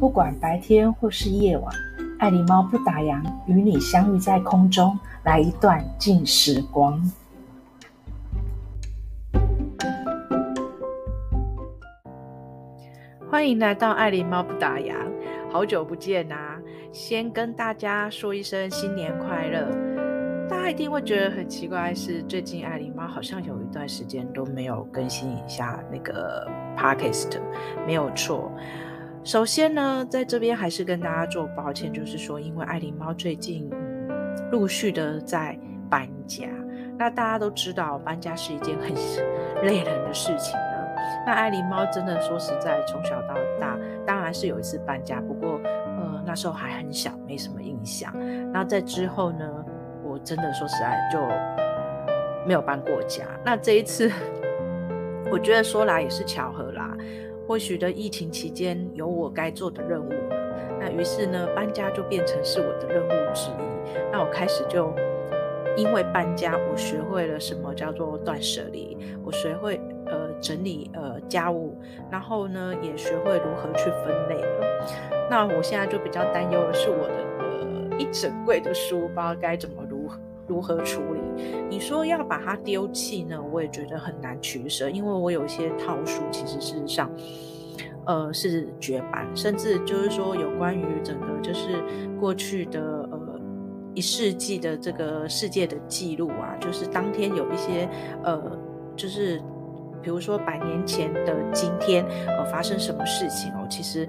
不管白天或是夜晚，爱狸猫不打烊，与你相遇在空中，来一段静时光。欢迎来到爱狸猫不打烊，好久不见、啊！先跟大家说一声新年快乐。大家一定会觉得很奇怪，是最近爱狸猫好像有一段时间都没有更新一下那个 podcast，没有错。首先呢，在这边还是跟大家做抱歉，就是说，因为爱狸猫最近、陆续的在搬家，那大家都知道搬家是一件很 累人的事情呢。那爱狸猫真的说实在，从小到大，当然是有一次搬家，不过呃那时候还很小，没什么印象。那在之后呢，我真的说实在就没有搬过家。那这一次，我觉得说来也是巧合。或许的疫情期间有我该做的任务，那于是呢，搬家就变成是我的任务之一。那我开始就因为搬家，我学会了什么叫做断舍离，我学会呃整理呃家务，然后呢也学会如何去分类了。那我现在就比较担忧的是我的呃一整柜的书包该怎么如何如何处理。你说要把它丢弃呢？我也觉得很难取舍，因为我有一些套书，其实事实上，呃，是绝版，甚至就是说有关于整个就是过去的呃一世纪的这个世界的记录啊，就是当天有一些呃，就是比如说百年前的今天呃发生什么事情哦，其实。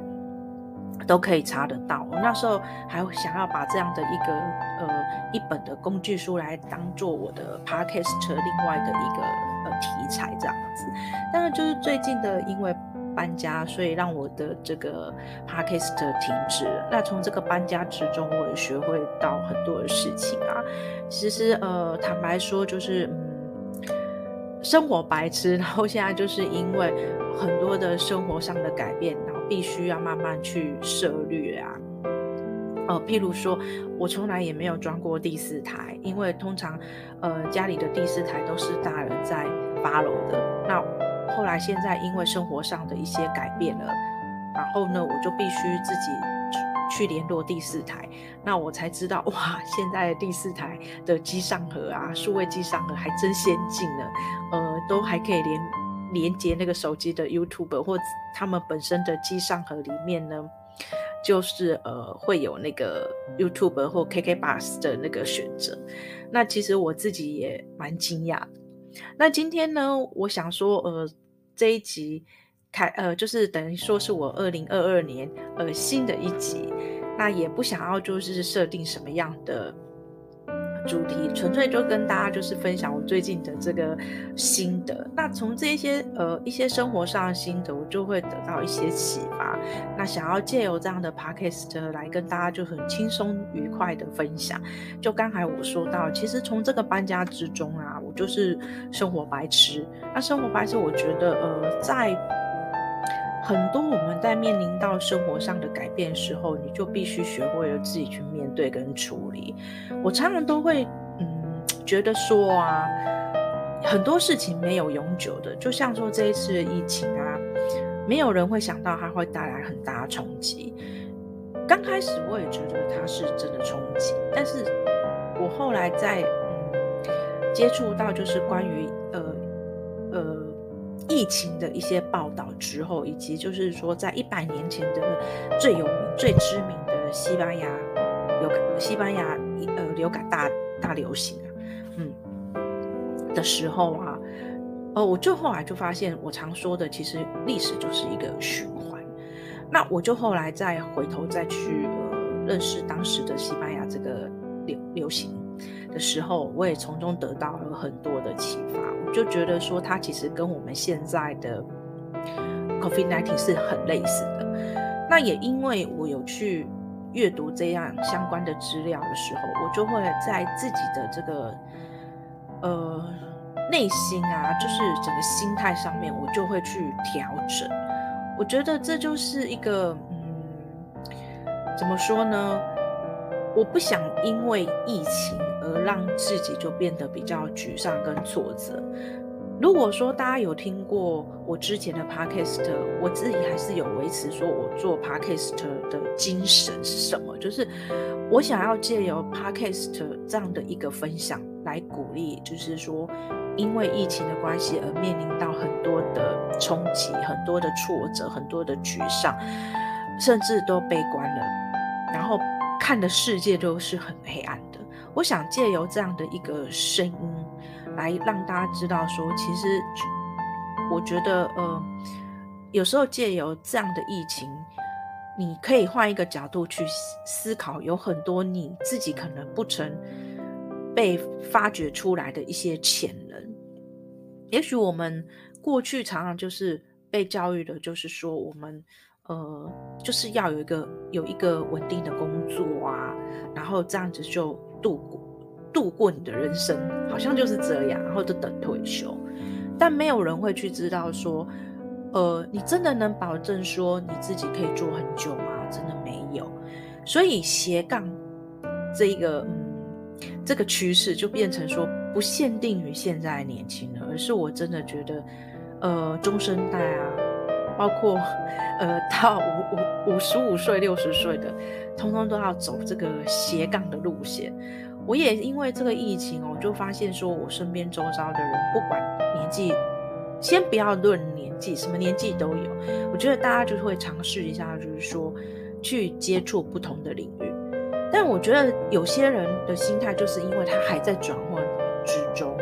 都可以查得到。我那时候还想要把这样的一个呃一本的工具书来当做我的 podcast 另外的一个呃题材这样子。但是就是最近的因为搬家，所以让我的这个 podcast 停止了。那从这个搬家之中，我也学会到很多的事情啊。其实呃坦白说，就是嗯生活白痴，然后现在就是因为很多的生活上的改变。然后必须要慢慢去涉略啊，呃，譬如说，我从来也没有装过第四台，因为通常，呃，家里的第四台都是大人在八楼的。那后来现在因为生活上的一些改变了，然后呢，我就必须自己去联络第四台。那我才知道，哇，现在第四台的机上盒啊，数位机上盒还真先进呢，呃，都还可以连。连接那个手机的 YouTube 或他们本身的机上盒里面呢，就是呃会有那个 YouTube 或 KKBus 的那个选择。那其实我自己也蛮惊讶的。那今天呢，我想说呃这一集开呃就是等于说是我二零二二年呃新的一集，那也不想要就是设定什么样的。主题纯粹就跟大家就是分享我最近的这个心得。那从这些呃一些生活上的心得，我就会得到一些启发。那想要借由这样的 podcast 来跟大家就很轻松愉快的分享。就刚才我说到，其实从这个搬家之中啊，我就是生活白痴。那生活白痴，我觉得呃在。很多我们在面临到生活上的改变时候，你就必须学会了自己去面对跟处理。我常常都会嗯觉得说啊，很多事情没有永久的，就像说这一次的疫情啊，没有人会想到它会带来很大的冲击。刚开始我也觉得它是真的冲击，但是我后来在嗯接触到就是关于呃。疫情的一些报道之后，以及就是说，在一百年前的最有名、最知名的西班牙流感、西班牙呃流感大大流行啊，嗯的时候啊，呃，我就后来就发现，我常说的，其实历史就是一个循环。那我就后来再回头再去呃认识当时的西班牙这个流流行的时候，我也从中得到了很多的启发。我就觉得说，它其实跟我们现在的 COVID-19 是很类似的。那也因为我有去阅读这样相关的资料的时候，我就会在自己的这个呃内心啊，就是整个心态上面，我就会去调整。我觉得这就是一个嗯，怎么说呢？我不想因为疫情而让自己就变得比较沮丧跟挫折。如果说大家有听过我之前的 podcast，我自己还是有维持说我做 podcast 的精神是什么，就是我想要借由 podcast 这样的一个分享来鼓励，就是说因为疫情的关系而面临到很多的冲击、很多的挫折、很多的沮丧，甚至都悲观了，然后看的世界都是很黑暗的。我想借由这样的一个声音。来让大家知道说，其实我觉得，呃，有时候借由这样的疫情，你可以换一个角度去思考，有很多你自己可能不曾被发掘出来的一些潜能。也许我们过去常常就是被教育的，就是说我们呃就是要有一个有一个稳定的工作啊，然后这样子就度过。度过你的人生，好像就是这样，然后就等退休。但没有人会去知道说，呃，你真的能保证说你自己可以做很久吗？真的没有。所以斜杠这一个，嗯，这个趋势就变成说，不限定于现在年轻人，而是我真的觉得，呃，中生代啊，包括呃到五五五十五岁、六十岁的，通通都要走这个斜杠的路线。我也因为这个疫情哦，就发现说，我身边周遭的人，不管年纪，先不要论年纪，什么年纪都有。我觉得大家就会尝试一下，就是说去接触不同的领域。但我觉得有些人的心态，就是因为他还在转换之中，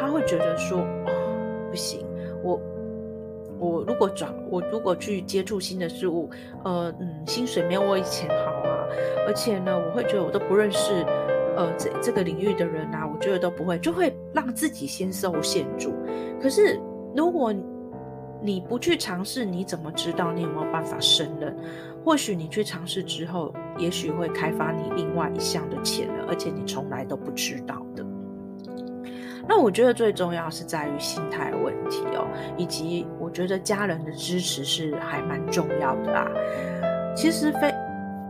他会觉得说，哦，不行，我我如果转，我如果去接触新的事物，呃嗯，薪水没有我以前好啊，而且呢，我会觉得我都不认识。呃，这这个领域的人啊，我觉得都不会，就会让自己先受限住。可是，如果你不去尝试，你怎么知道你有没有办法胜任？或许你去尝试之后，也许会开发你另外一项的潜能，而且你从来都不知道的。那我觉得最重要是在于心态问题哦，以及觉得家人的支持是还蛮重要的啊。其实非。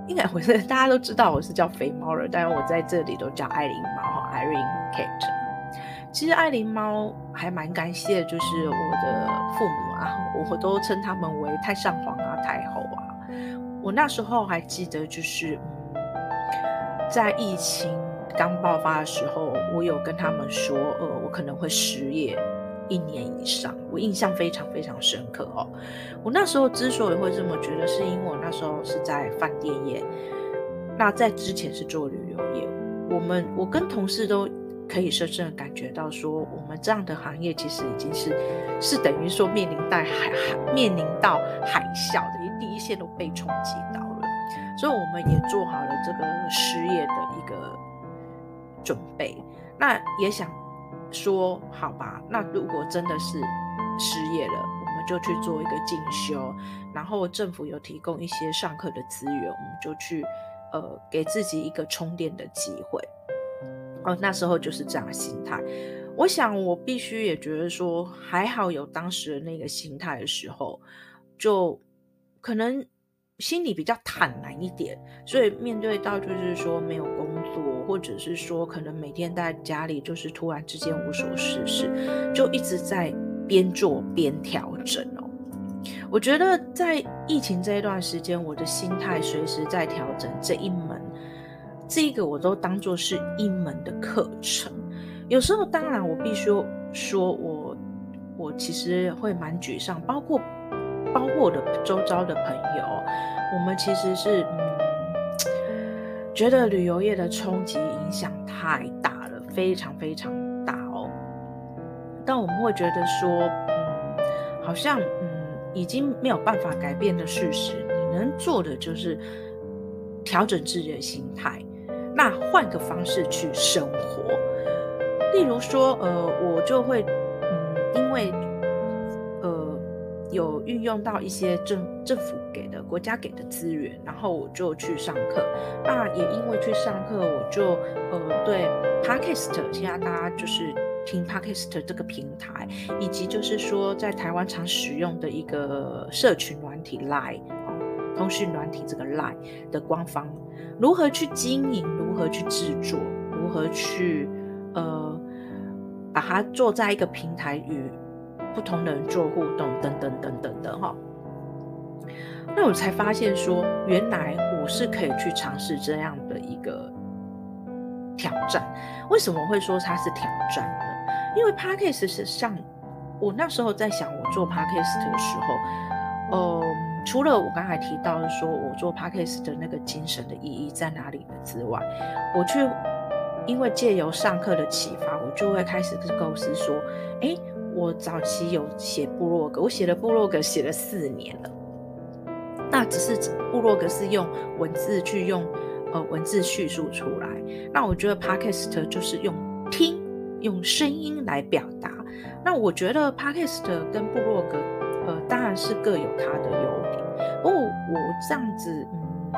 应该会是 大家都知道我是叫肥猫了，但是我在这里都叫艾琳猫哈，Irene Cat。其实艾琳猫还蛮感谢，就是我的父母啊，我都称他们为太上皇啊、太后啊。我那时候还记得，就是，在疫情刚爆发的时候，我有跟他们说，呃，我可能会失业。一年以上，我印象非常非常深刻哦。我那时候之所以会这么觉得，是因为我那时候是在饭店业，那在之前是做旅游业。我们我跟同事都可以深深的感觉到，说我们这样的行业其实已经是是等于说面临到海海面临到海啸的，因为第一线都被冲击到了，所以我们也做好了这个失业的一个准备。那也想。说好吧，那如果真的是失业了，我们就去做一个进修，然后政府有提供一些上课的资源，我们就去呃给自己一个充电的机会。哦，那时候就是这样心态。我想我必须也觉得说，还好有当时的那个心态的时候，就可能。心里比较坦然一点，所以面对到就是说没有工作，或者是说可能每天在家里就是突然之间无所事事，就一直在边做边调整哦。我觉得在疫情这一段时间，我的心态随时在调整，这一门这个我都当做是一门的课程。有时候当然我必须说我我其实会蛮沮丧，包括。包括我的周遭的朋友，我们其实是，觉得旅游业的冲击影响太大了，非常非常大哦。但我们会觉得说，嗯，好像嗯，已经没有办法改变的事实，你能做的就是调整自己的心态，那换个方式去生活。例如说，呃，我就会嗯，因为。有运用到一些政政府给的、国家给的资源，然后我就去上课。那也因为去上课，我就呃对 Podcast，现在大家就是听 Podcast 这个平台，以及就是说在台湾常使用的一个社群软体 Line，通讯软体这个 Line 的官方如何去经营，如何去制作，如何去呃把它做在一个平台与。不同的人做互动，等等等等的哈。那我才发现说，原来我是可以去尝试这样的一个挑战。为什么会说它是挑战呢？因为 Podcast 是像我那时候在想，我做 Podcast 的时候，呃，除了我刚才提到的说我做 Podcast 的那个精神的意义在哪里的之外，我去因为借由上课的启发，我就会开始构思说，哎，我早期有写部落格，我写了部落格写了四年了。那只是部落格是用文字去用呃文字叙述出来，那我觉得 Podcast 就是用听用声音来表达。那我觉得 Podcast 跟部落格呃当然是各有它的优点。不过我这样子嗯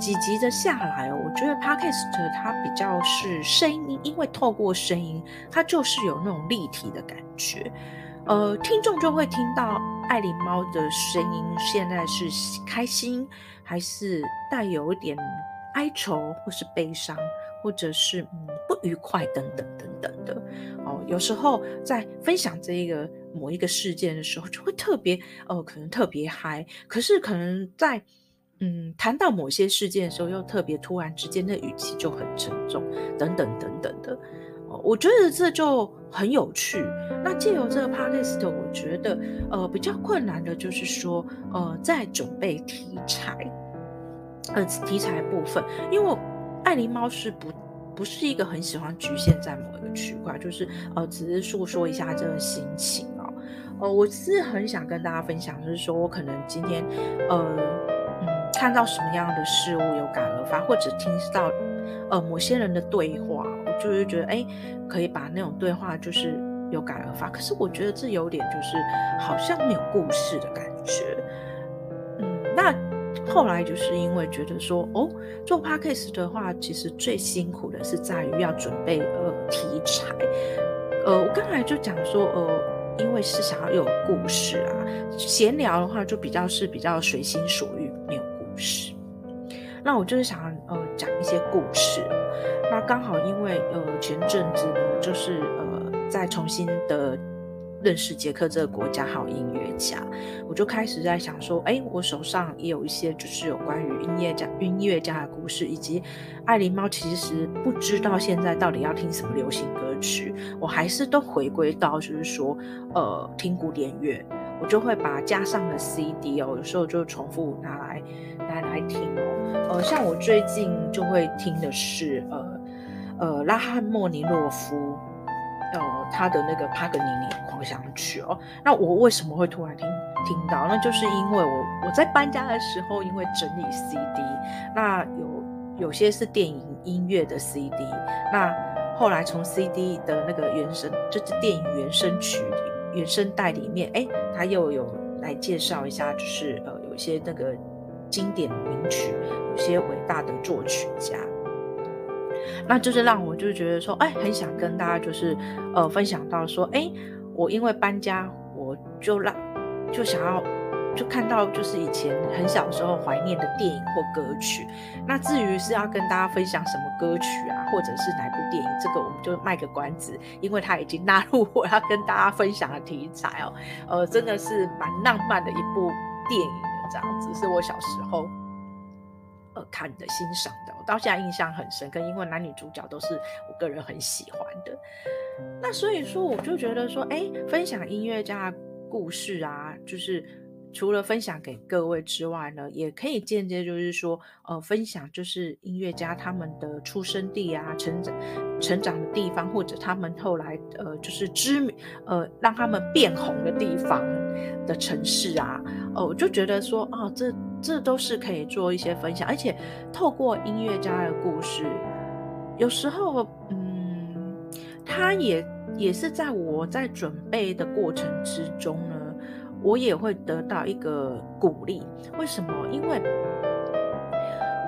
几集的下来哦，我觉得 Podcast 它比较是声音，因为透过声音，它就是有那种立体的感觉。呃，听众就会听到爱琳猫的声音，现在是开心，还是带有一点哀愁，或是悲伤，或者是嗯不愉快等等等等的。哦，有时候在分享这个某一个事件的时候，就会特别呃，可能特别嗨，可是可能在嗯谈到某些事件的时候，又特别突然之间的语气就很沉重，等等等等的。我觉得这就很有趣。那借由这个 podcast，我觉得呃比较困难的就是说呃在准备题材，呃题材部分，因为爱狸猫是不不是一个很喜欢局限在某一个区块，就是呃只是诉说一下这个心情哦。我是很想跟大家分享，就是说我可能今天呃看到什么样的事物有感而发，或者听到呃某些人的对话。我就是觉得哎，可以把那种对话就是有感而发，可是我觉得这有点就是好像没有故事的感觉。嗯，那后来就是因为觉得说哦，做 podcast 的话，其实最辛苦的是在于要准备呃题材。呃，我刚才就讲说呃，因为是想要有故事啊，闲聊的话就比较是比较随心所欲，没有事。那我就是想呃讲一些故事。那刚好，因为呃前阵子呢，就是呃在重新的认识捷克这个国家还有音乐家，我就开始在想说，哎，我手上也有一些就是有关于音乐家音乐家的故事，以及爱琳猫其实不知道现在到底要听什么流行歌曲，我还是都回归到就是说，呃听古典乐，我就会把家上的 CD 哦，有时候就重复拿来拿来听哦，呃像我最近就会听的是呃。呃，拉汉莫尼诺夫，呃，他的那个帕格尼尼狂想曲哦，那我为什么会突然听听到？那就是因为我我在搬家的时候，因为整理 CD，那有有些是电影音乐的 CD，那后来从 CD 的那个原声，就是电影原声曲原声带里面，哎，他又有来介绍一下，就是呃，有一些那个经典名曲，有些伟大的作曲家。那就是让我就觉得说，哎，很想跟大家就是，呃，分享到说，哎，我因为搬家，我就让就想要就看到就是以前很小时候怀念的电影或歌曲。那至于是要跟大家分享什么歌曲啊，或者是哪部电影，这个我们就卖个关子，因为它已经纳入我要跟大家分享的题材哦。呃，真的是蛮浪漫的一部电影这样子，是我小时候。呃，看的欣赏的，我到现在印象很深刻，因为男女主角都是我个人很喜欢的。那所以说，我就觉得说，哎，分享音乐家的故事啊，就是除了分享给各位之外呢，也可以间接就是说，呃，分享就是音乐家他们的出生地啊，成长成长的地方，或者他们后来呃，就是知名呃，让他们变红的地方的城市啊，哦、呃，我就觉得说，啊、这。这都是可以做一些分享，而且透过音乐家的故事，有时候，嗯，他也也是在我在准备的过程之中，我也会得到一个鼓励。为什么？因为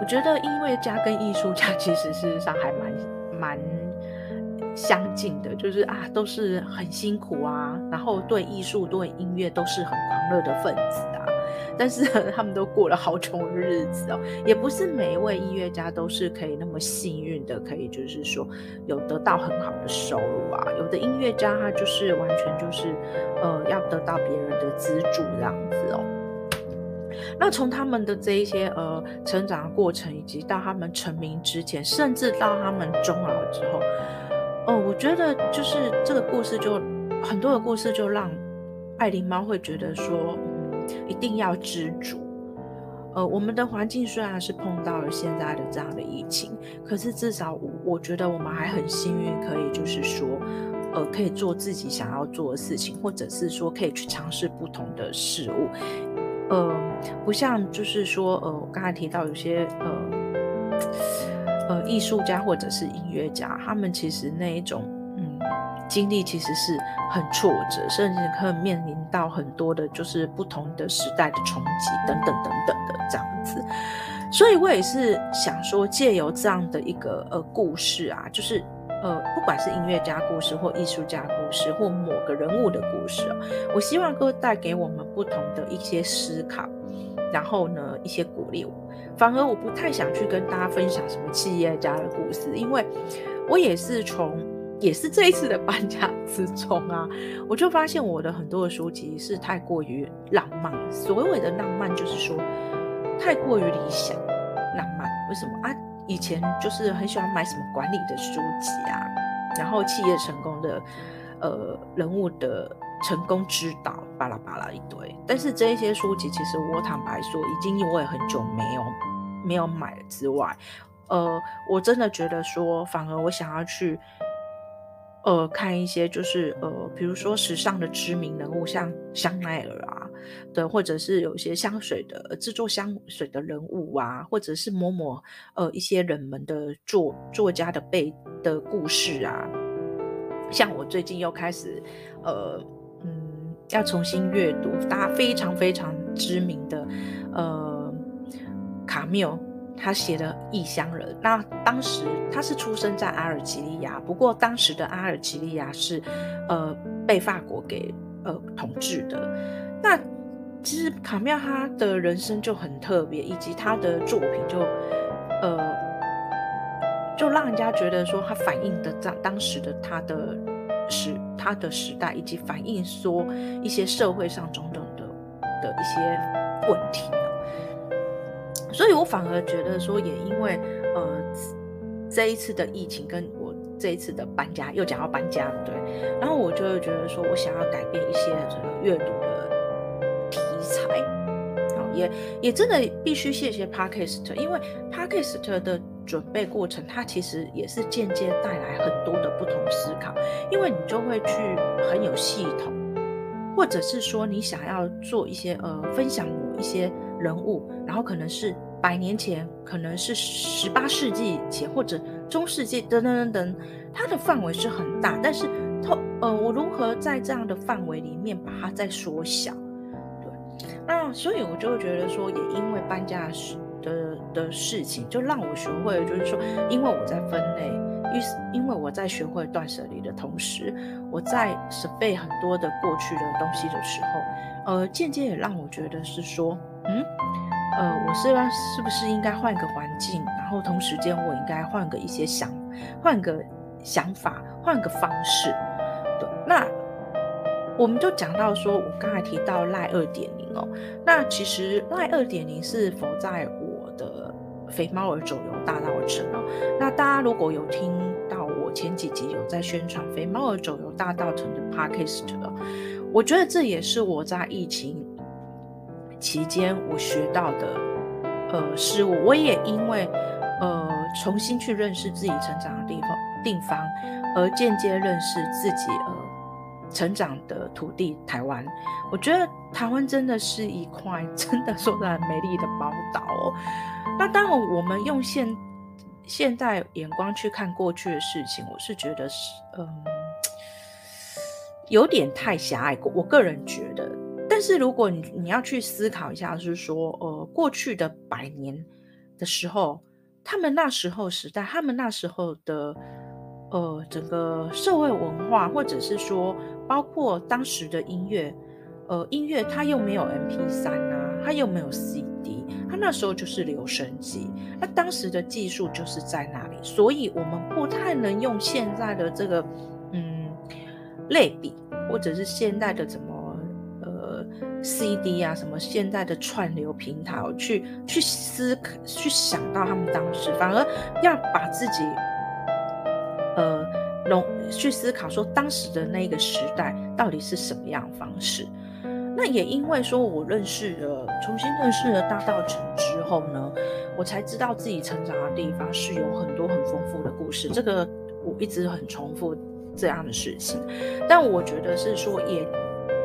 我觉得音乐家跟艺术家 其实事实上还蛮蛮相近的，就是啊，都是很辛苦啊，然后对艺术、对音乐都是很狂热的分子啊。但是他们都过了好穷的日子哦，也不是每一位音乐家都是可以那么幸运的，可以就是说有得到很好的收入啊。有的音乐家他就是完全就是呃要得到别人的资助这样子哦。那从他们的这一些呃成长的过程，以及到他们成名之前，甚至到他们终老之后，哦，我觉得就是这个故事就很多的故事就让爱琳猫会觉得说，一定要知足。呃，我们的环境虽然是碰到了现在的这样的疫情，可是至少我我觉得我们还很幸运，可以就是说，呃，可以做自己想要做的事情，或者是说可以去尝试不同的事物。呃，不像就是说，呃，我刚才提到有些呃呃艺术家或者是音乐家，他们其实那一种。经历其实是很挫折，甚至可能面临到很多的，就是不同的时代的冲击等等等等的这样子。所以我也是想说，借由这样的一个呃故事啊，就是呃不管是音乐家故事或艺术家故事或某个人物的故事啊，我希望都带给我们不同的一些思考，然后呢一些鼓励。反而我不太想去跟大家分享什么企业家的故事，因为我也是从。也是这一次的搬家之中啊，我就发现我的很多的书籍是太过于浪漫。所谓的浪漫，就是说太过于理想浪漫。为什么啊？以前就是很喜欢买什么管理的书籍啊，然后企业成功的呃人物的成功之道，巴拉巴拉一堆。但是这一些书籍，其实我坦白说，已经我也很久没有没有买了之外，呃，我真的觉得说，反而我想要去。呃，看一些就是呃，比如说时尚的知名人物，像香奈儿啊，对，或者是有些香水的制作香水的人物啊，或者是某某呃一些人们的作作家的背的故事啊。像我最近又开始呃嗯，要重新阅读大家非常非常知名的呃卡缪。他写的《异乡人》，那当时他是出生在阿尔及利亚，不过当时的阿尔及利亚是，呃，被法国给呃统治的。那其实卡缪他的人生就很特别，以及他的作品就，呃，就让人家觉得说他反映的当当时的他的时他的时代，以及反映说一些社会上种种的的一些问题。所以我反而觉得说，也因为呃这一次的疫情，跟我这一次的搬家，又讲要搬家，对，然后我就会觉得说，我想要改变一些这个阅读的题材，啊，也也真的必须谢谢 Podcast，因为 Podcast 的准备过程，它其实也是间接带来很多的不同思考，因为你就会去很有系统，或者是说你想要做一些呃分享某一些。人物，然后可能是百年前，可能是十八世纪前，或者中世纪等等等等，它的范围是很大，但是透呃，我如何在这样的范围里面把它再缩小？对，那所以我就会觉得说，也因为搬家的的事情，就让我学会了，就是说，因为我在分类，于是因为我在学会断舍离的同时，我在舍备很多的过去的东西的时候，呃，间接也让我觉得是说。嗯，呃，我是要是不是应该换个环境，然后同时间我应该换个一些想，换个想法，换个方式。对，那我们就讲到说，我刚才提到赖二点零哦，那其实赖二点零是否在我的肥猫儿走游大道城哦？那大家如果有听到我前几集有在宣传肥猫儿走游大道城的 Podcast 哦，我觉得这也是我在疫情。期间我学到的，呃，事物，我也因为，呃，重新去认识自己成长的地方地方，而间接认识自己呃成长的土地台湾。我觉得台湾真的是一块 真的说的很美丽的宝岛哦。那当然，我们用现现代眼光去看过去的事情，我是觉得是嗯，有点太狭隘。我个人觉得。但是如果你你要去思考一下，是说，呃，过去的百年的时候，他们那时候时代，他们那时候的，呃，整个社会文化，或者是说，包括当时的音乐，呃，音乐它又没有 MP3 啊，它又没有 CD，它那时候就是留声机，那当时的技术就是在那里，所以我们不太能用现在的这个，嗯，类比，或者是现在的怎么。CD 啊，什么现在的串流平台，去去思考，去想到他们当时，反而要把自己，呃，容去思考说当时的那个时代到底是什么样方式。那也因为说我认识了，重新认识了大道城之后呢，我才知道自己成长的地方是有很多很丰富的故事。这个我一直很重复这样的事情，但我觉得是说也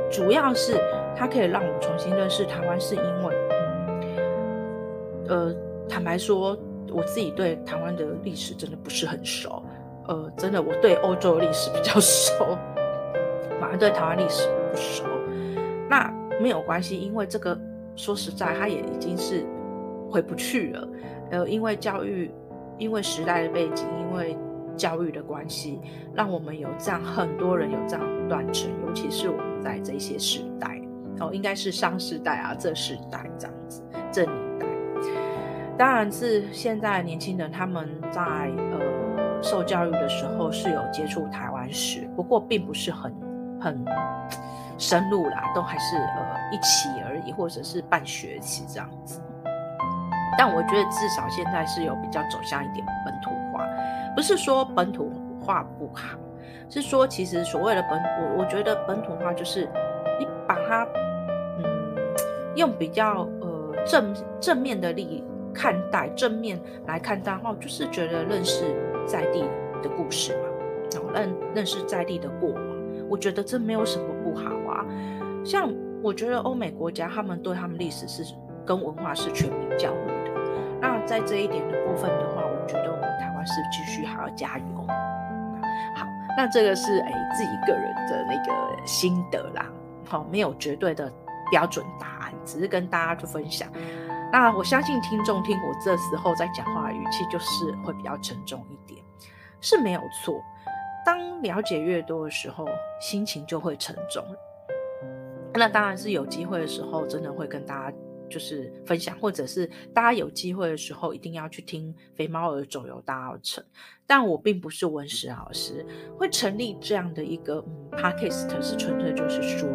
主要是它可以让我重新认识台湾，是因为，嗯，呃，坦白说，我自己对台湾的历史真的不是很熟，呃，真的我对欧洲的历史比较熟，反而对台湾历史不熟。那没有关系，因为这个说实在，它也已经是回不去了。呃，因为教育，因为时代的背景，因为教育的关系，让我们有这样很多人有这样断层，尤其是我们在这些时代，哦，应该是上世代啊，这世代这样子，这年代，当然是现在年轻人他们在呃受教育的时候是有接触台湾史，不过并不是很很。深入啦，都还是呃一期而已，或者是半学期这样子。但我觉得至少现在是有比较走向一点本土化，不是说本土化不好，是说其实所谓的本我我觉得本土化就是你把它用比较呃正正面的力看待，正面来看待的话，就是觉得认识在地的故事嘛，然后认认识在地的过往，我觉得这没有什么不好啊。像我觉得欧美国家，他们对他们历史是跟文化是全民教育的。那在这一点的部分的话，我觉得我们台湾是继续还要加油。好，那这个是哎自己个人的那个心得啦。好，没有绝对的标准答案，只是跟大家去分享。那我相信听众听我这时候在讲话的语气，就是会比较沉重一点，是没有错。当了解越多的时候，心情就会沉重。那当然是有机会的时候，真的会跟大家就是分享，或者是大家有机会的时候，一定要去听《肥猫儿走游大稻埕》。但我并不是文史老师，会成立这样的一个嗯 Podcast，是纯粹就是说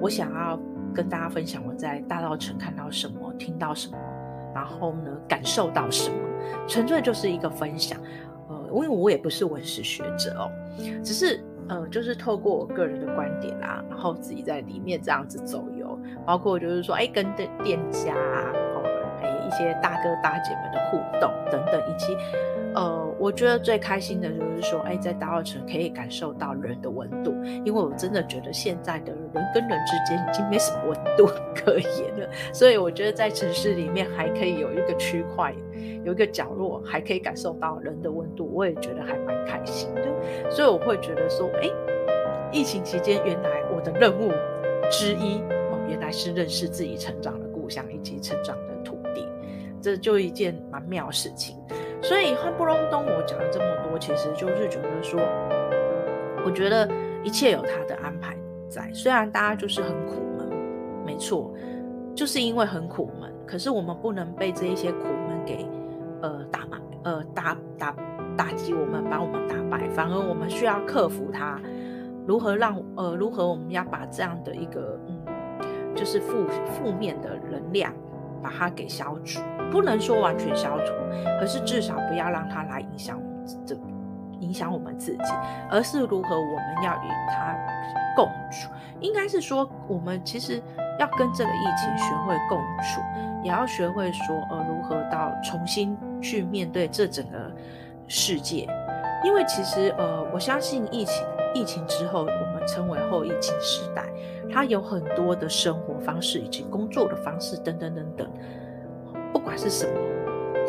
我想要跟大家分享我在大稻埕看到什么，听到什么，然后呢感受到什么，纯粹就是一个分享。呃，因为我也不是文史学者哦，只是。呃，就是透过我个人的观点啊，然后自己在里面这样子走游，包括就是说，哎，跟的店家啊，哦，还有一些大哥大姐们的互动等等，以及，呃，我觉得最开心的就是说，哎，在大澳城可以感受到人的温度，因为我真的觉得现在的人跟人之间已经没什么温度可言了，所以我觉得在城市里面还可以有一个区块，有一个角落还可以感受到人的温度，我也觉得还蛮开心的。所以我会觉得说，哎，疫情期间原来我的任务之一哦，原来是认识自己成长的故乡以及成长的土地，这就一件蛮妙的事情。所以话不隆咚，我讲了这么多，其实就是觉得说，我觉得一切有他的安排在。虽然大家就是很苦闷，没错，就是因为很苦闷，可是我们不能被这一些苦闷给呃打满呃打。打打击我们，把我们打败，反而我们需要克服它。如何让呃，如何我们要把这样的一个嗯，就是负负面的能量，把它给消除，不能说完全消除，可是至少不要让它来影响我们这影响我们自己，而是如何我们要与它共处。应该是说，我们其实要跟这个疫情学会共处，也要学会说呃，如何到重新去面对这整个。世界，因为其实呃，我相信疫情疫情之后，我们称为后疫情时代，它有很多的生活方式以及工作的方式等等等等，不管是什么，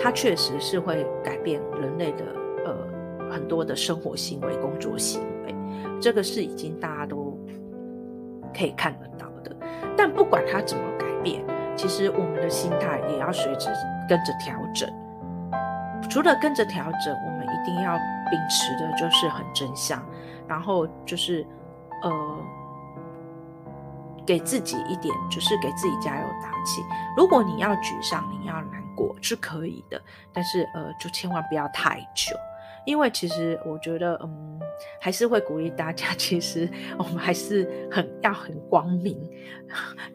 它确实是会改变人类的呃很多的生活行为、工作行为，这个是已经大家都可以看得到的。但不管它怎么改变，其实我们的心态也要随之跟着调整。除了跟着调整，我们一定要秉持的就是很真相，然后就是呃，给自己一点，就是给自己加油打气。如果你要沮丧，你要难过是可以的，但是呃，就千万不要太久，因为其实我觉得，嗯。还是会鼓励大家，其实我们还是很要很光明。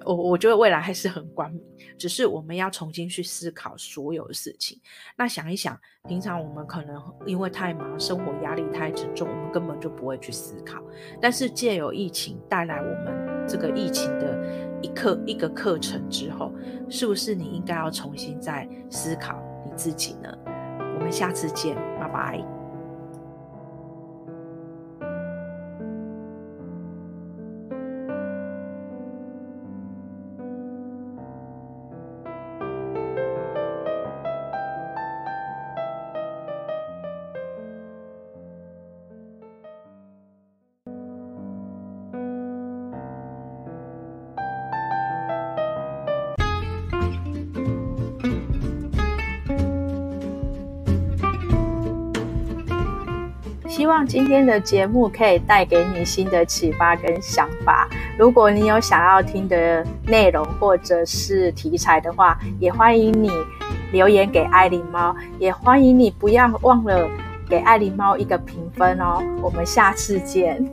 我我觉得未来还是很光明，只是我们要重新去思考所有的事情。那想一想，平常我们可能因为太忙，生活压力太沉重，我们根本就不会去思考。但是借由疫情带来我们这个疫情的一课一个课程之后，是不是你应该要重新再思考你自己呢？我们下次见，拜拜。希望今天的节目可以带给你新的启发跟想法。如果你有想要听的内容或者是题材的话，也欢迎你留言给爱琳猫，也欢迎你不要忘了给爱琳猫一个评分哦。我们下次见。